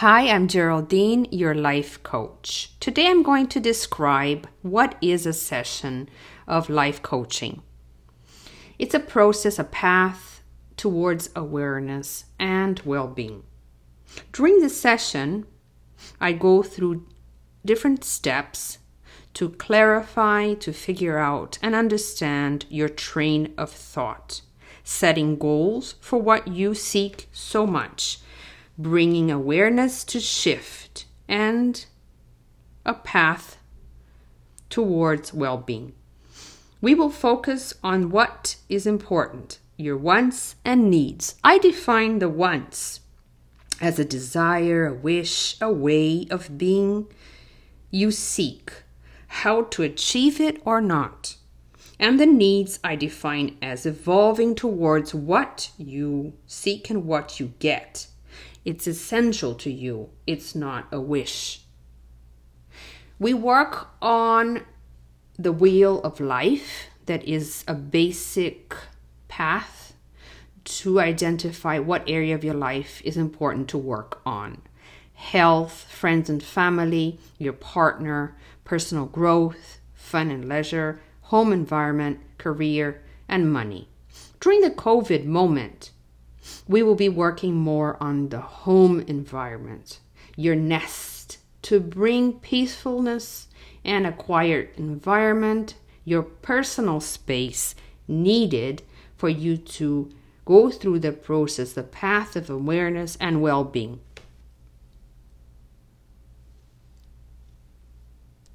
Hi, I'm Geraldine, your life coach. Today I'm going to describe what is a session of life coaching. It's a process, a path towards awareness and well being. During the session, I go through different steps to clarify, to figure out, and understand your train of thought, setting goals for what you seek so much bringing awareness to shift and a path towards well being. We will focus on what is important your wants and needs. I define the wants as a desire, a wish, a way of being you seek, how to achieve it or not. And the needs I define as evolving towards what you seek and what you get. It's essential to you, it's not a wish. We work on the wheel of life that is a basic path to identify what area of your life is important to work on health, friends and family, your partner, personal growth, fun and leisure, home environment, career, and money. During the COVID moment, we will be working more on the home environment, your nest, to bring peacefulness and a quiet environment, your personal space needed for you to go through the process, the path of awareness and well being.